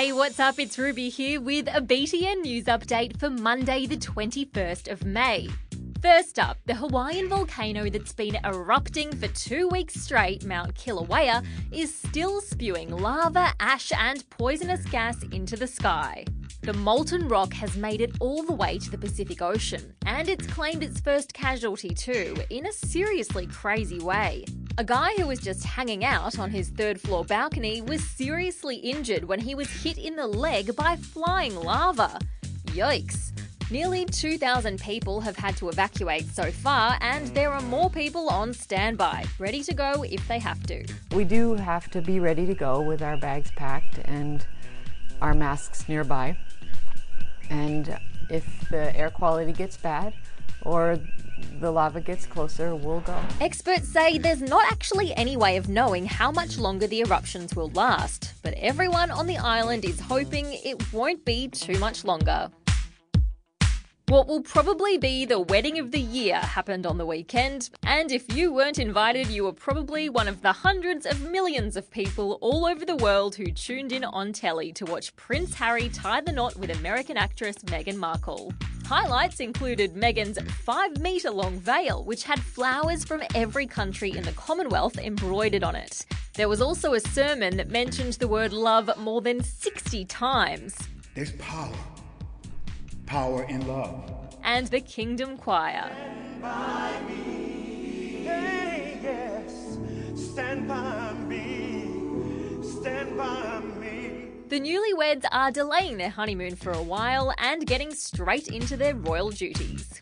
Hey, what's up? It's Ruby here with a BTN news update for Monday, the 21st of May. First up, the Hawaiian volcano that's been erupting for two weeks straight, Mount Kilauea, is still spewing lava, ash, and poisonous gas into the sky. The molten rock has made it all the way to the Pacific Ocean, and it's claimed its first casualty too, in a seriously crazy way. A guy who was just hanging out on his third floor balcony was seriously injured when he was hit in the leg by flying lava. Yikes. Nearly 2,000 people have had to evacuate so far, and there are more people on standby, ready to go if they have to. We do have to be ready to go with our bags packed and our masks nearby. And if the air quality gets bad or the lava gets closer, we'll go. Experts say there's not actually any way of knowing how much longer the eruptions will last, but everyone on the island is hoping it won't be too much longer. What will probably be the wedding of the year happened on the weekend, and if you weren't invited, you were probably one of the hundreds of millions of people all over the world who tuned in on telly to watch Prince Harry tie the knot with American actress Meghan Markle. Highlights included Meghan's five metre long veil, which had flowers from every country in the Commonwealth embroidered on it. There was also a sermon that mentioned the word love more than 60 times. There's power power in love. And the Kingdom Choir. Hey, yes. The newlyweds are delaying their honeymoon for a while and getting straight into their royal duties.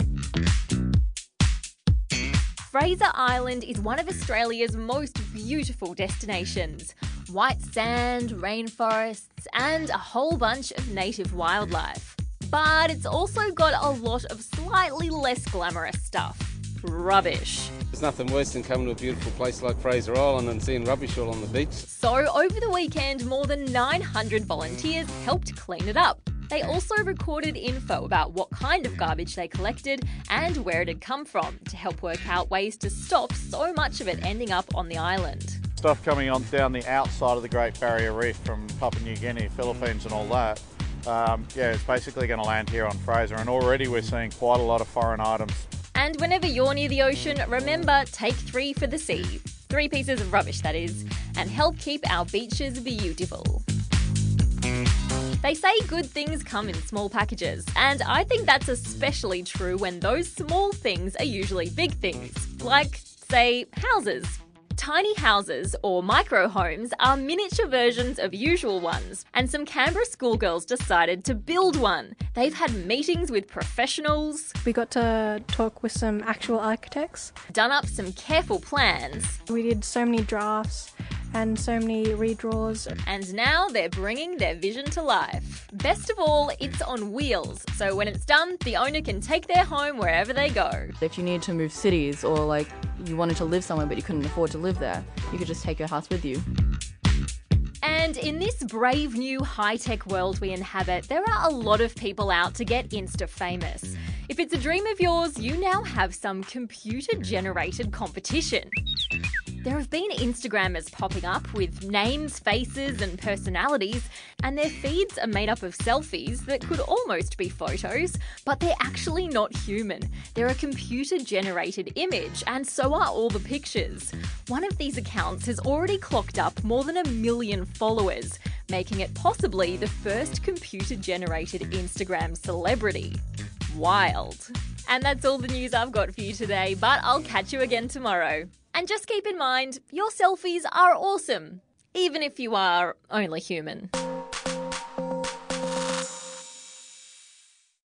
Fraser Island is one of Australia's most beautiful destinations. White sand, rainforests, and a whole bunch of native wildlife but it's also got a lot of slightly less glamorous stuff. Rubbish. There's nothing worse than coming to a beautiful place like Fraser Island and seeing rubbish all on the beach. So, over the weekend, more than 900 volunteers helped clean it up. They also recorded info about what kind of garbage they collected and where it had come from to help work out ways to stop so much of it ending up on the island. Stuff coming on down the outside of the Great Barrier Reef from Papua New Guinea, Philippines, and all that um, yeah, it's basically going to land here on Fraser, and already we're seeing quite a lot of foreign items. And whenever you're near the ocean, remember take three for the sea. Three pieces of rubbish, that is, and help keep our beaches beautiful. They say good things come in small packages, and I think that's especially true when those small things are usually big things, like, say, houses. Tiny houses, or micro homes, are miniature versions of usual ones, and some Canberra schoolgirls decided to build one. They've had meetings with professionals. We got to talk with some actual architects, done up some careful plans. We did so many drafts and so many redraws. And now they're bringing their vision to life. Best of all, it's on wheels, so when it's done, the owner can take their home wherever they go. If you need to move cities or like you wanted to live somewhere but you couldn't afford to live there, you could just take your house with you. And in this brave new high tech world we inhabit, there are a lot of people out to get Insta famous. If it's a dream of yours, you now have some computer generated competition. There have been Instagrammers popping up with names, faces, and personalities, and their feeds are made up of selfies that could almost be photos, but they're actually not human. They're a computer generated image, and so are all the pictures. One of these accounts has already clocked up more than a million followers, making it possibly the first computer generated Instagram celebrity. Wild. And that's all the news I've got for you today, but I'll catch you again tomorrow. And just keep in mind, your selfies are awesome, even if you are only human.